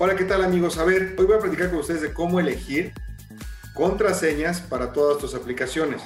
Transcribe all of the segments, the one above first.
Hola, ¿qué tal amigos? A ver, hoy voy a platicar con ustedes de cómo elegir contraseñas para todas tus aplicaciones.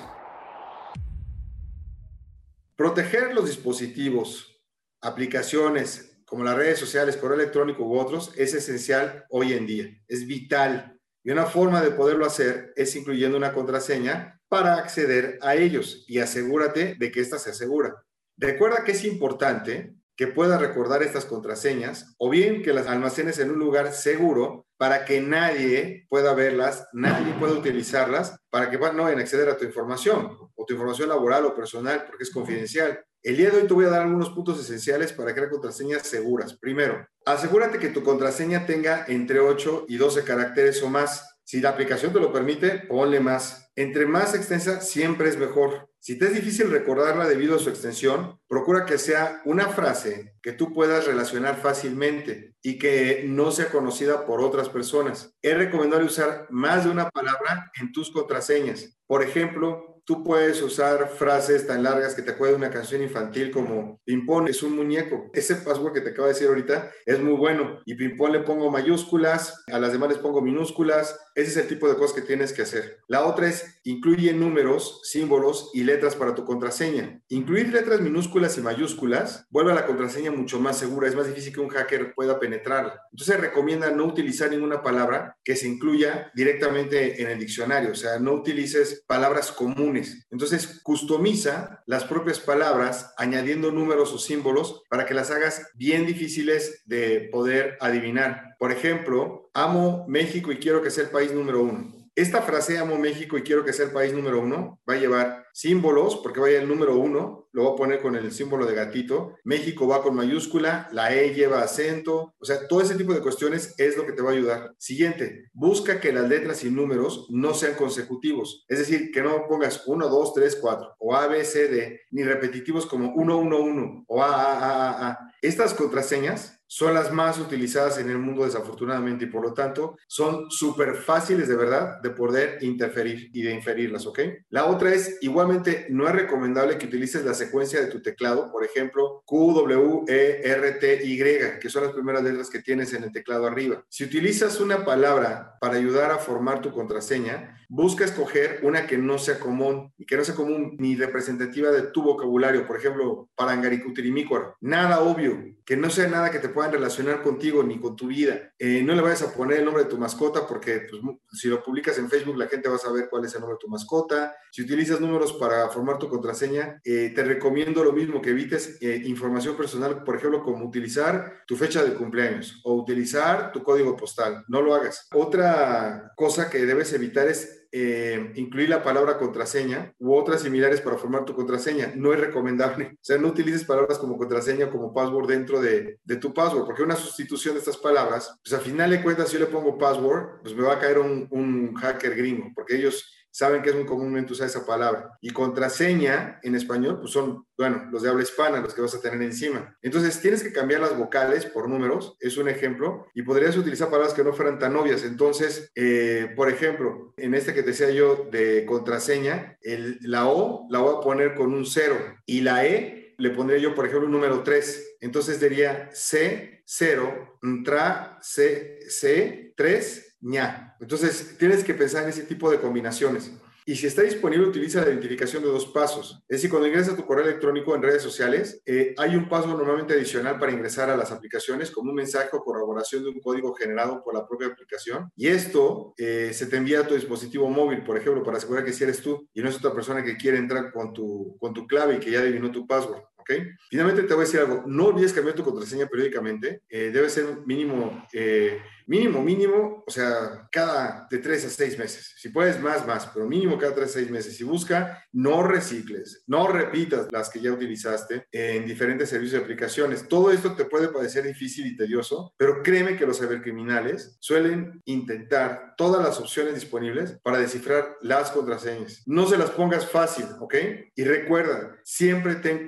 Proteger los dispositivos, aplicaciones como las redes sociales, correo electrónico u otros es esencial hoy en día, es vital. Y una forma de poderlo hacer es incluyendo una contraseña para acceder a ellos y asegúrate de que ésta se asegura. Recuerda que es importante que puedas recordar estas contraseñas o bien que las almacenes en un lugar seguro para que nadie pueda verlas, nadie pueda utilizarlas, para que no vayan a acceder a tu información o tu información laboral o personal porque es confidencial. El día de hoy te voy a dar algunos puntos esenciales para crear contraseñas seguras. Primero, asegúrate que tu contraseña tenga entre 8 y 12 caracteres o más. Si la aplicación te lo permite, ponle más. Entre más extensa, siempre es mejor. Si te es difícil recordarla debido a su extensión, procura que sea una frase que tú puedas relacionar fácilmente y que no sea conocida por otras personas. Es recomendable usar más de una palabra en tus contraseñas. Por ejemplo, tú puedes usar frases tan largas que te acuerden de una canción infantil como Pimpón es un muñeco. Ese password que te acabo de decir ahorita es muy bueno. Y Pimpón le pongo mayúsculas, a las demás les pongo minúsculas. Ese es el tipo de cosas que tienes que hacer. La otra es incluye números, símbolos y letras para tu contraseña. Incluir letras minúsculas y mayúsculas vuelve a la contraseña mucho más segura. Es más difícil que un hacker pueda penetrarla. Entonces recomienda no utilizar ninguna palabra que se incluya directamente en el diccionario. O sea, no utilices palabras comunes entonces, customiza las propias palabras añadiendo números o símbolos para que las hagas bien difíciles de poder adivinar. Por ejemplo, amo México y quiero que sea el país número uno. Esta frase, amo México y quiero que sea el país número uno, va a llevar símbolos, porque vaya el número uno, lo voy a poner con el símbolo de gatito. México va con mayúscula, la E lleva acento, o sea, todo ese tipo de cuestiones es lo que te va a ayudar. Siguiente, busca que las letras y números no sean consecutivos, es decir, que no pongas 1, 2, 3, 4, o A, B, C, D, ni repetitivos como 1, 1, 1, o A, A, A, A. Estas contraseñas son las más utilizadas en el mundo desafortunadamente y por lo tanto son súper fáciles de verdad de poder interferir y de inferirlas, ¿ok? La otra es, igualmente, no es recomendable que utilices la secuencia de tu teclado, por ejemplo, Q, W, E, R, T, Y, que son las primeras letras que tienes en el teclado arriba. Si utilizas una palabra para ayudar a formar tu contraseña, busca escoger una que no sea común y que no sea común ni representativa de tu vocabulario, por ejemplo, parangaricutirimícuaro. Nada obvio, que no sea nada que te pueda relacionar contigo ni con tu vida. Eh, no le vayas a poner el nombre de tu mascota porque pues, si lo publicas en Facebook la gente va a saber cuál es el nombre de tu mascota. Si utilizas números para formar tu contraseña, eh, te recomiendo lo mismo, que evites eh, información personal, por ejemplo, como utilizar tu fecha de cumpleaños o utilizar tu código postal. No lo hagas. Otra cosa que debes evitar es eh, incluir la palabra contraseña u otras similares para formar tu contraseña. No es recomendable. O sea, no utilices palabras como contraseña como password dentro de, de tu password, porque una sustitución de estas palabras, pues al final de cuentas, si yo le pongo password, pues me va a caer un, un hacker gringo, porque ellos saben que es muy comúnmente usar esa palabra. Y contraseña en español, pues son, bueno, los de habla hispana, los que vas a tener encima. Entonces, tienes que cambiar las vocales por números, es un ejemplo, y podrías utilizar palabras que no fueran tan obvias. Entonces, eh, por ejemplo, en este que decía yo de contraseña, el, la O la voy a poner con un cero y la E le pondría yo, por ejemplo, un número 3. Entonces diría C0, tra, C, C, 3, ña. Entonces, tienes que pensar en ese tipo de combinaciones. Y si está disponible, utiliza la identificación de dos pasos. Es decir, cuando ingresas a tu correo electrónico en redes sociales, eh, hay un paso normalmente adicional para ingresar a las aplicaciones, como un mensaje o corroboración de un código generado por la propia aplicación. Y esto eh, se te envía a tu dispositivo móvil, por ejemplo, para asegurar que si eres tú y no es otra persona que quiere entrar con tu, con tu clave y que ya adivinó tu password. ¿Ok? Finalmente te voy a decir algo, no olvides cambiar tu contraseña periódicamente, eh, debe ser mínimo, eh, mínimo, mínimo, o sea, cada de tres a seis meses, si puedes más, más, pero mínimo cada tres a seis meses, y busca no recicles, no repitas las que ya utilizaste en diferentes servicios de aplicaciones, todo esto te puede parecer difícil y tedioso, pero créeme que los cibercriminales suelen intentar todas las opciones disponibles para descifrar las contraseñas, no se las pongas fácil, ¿ok? Y recuerda, siempre ten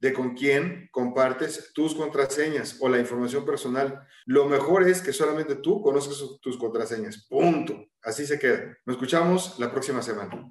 de con quién compartes tus contraseñas o la información personal. Lo mejor es que solamente tú conozcas tus contraseñas. Punto. Así se queda. Nos escuchamos la próxima semana.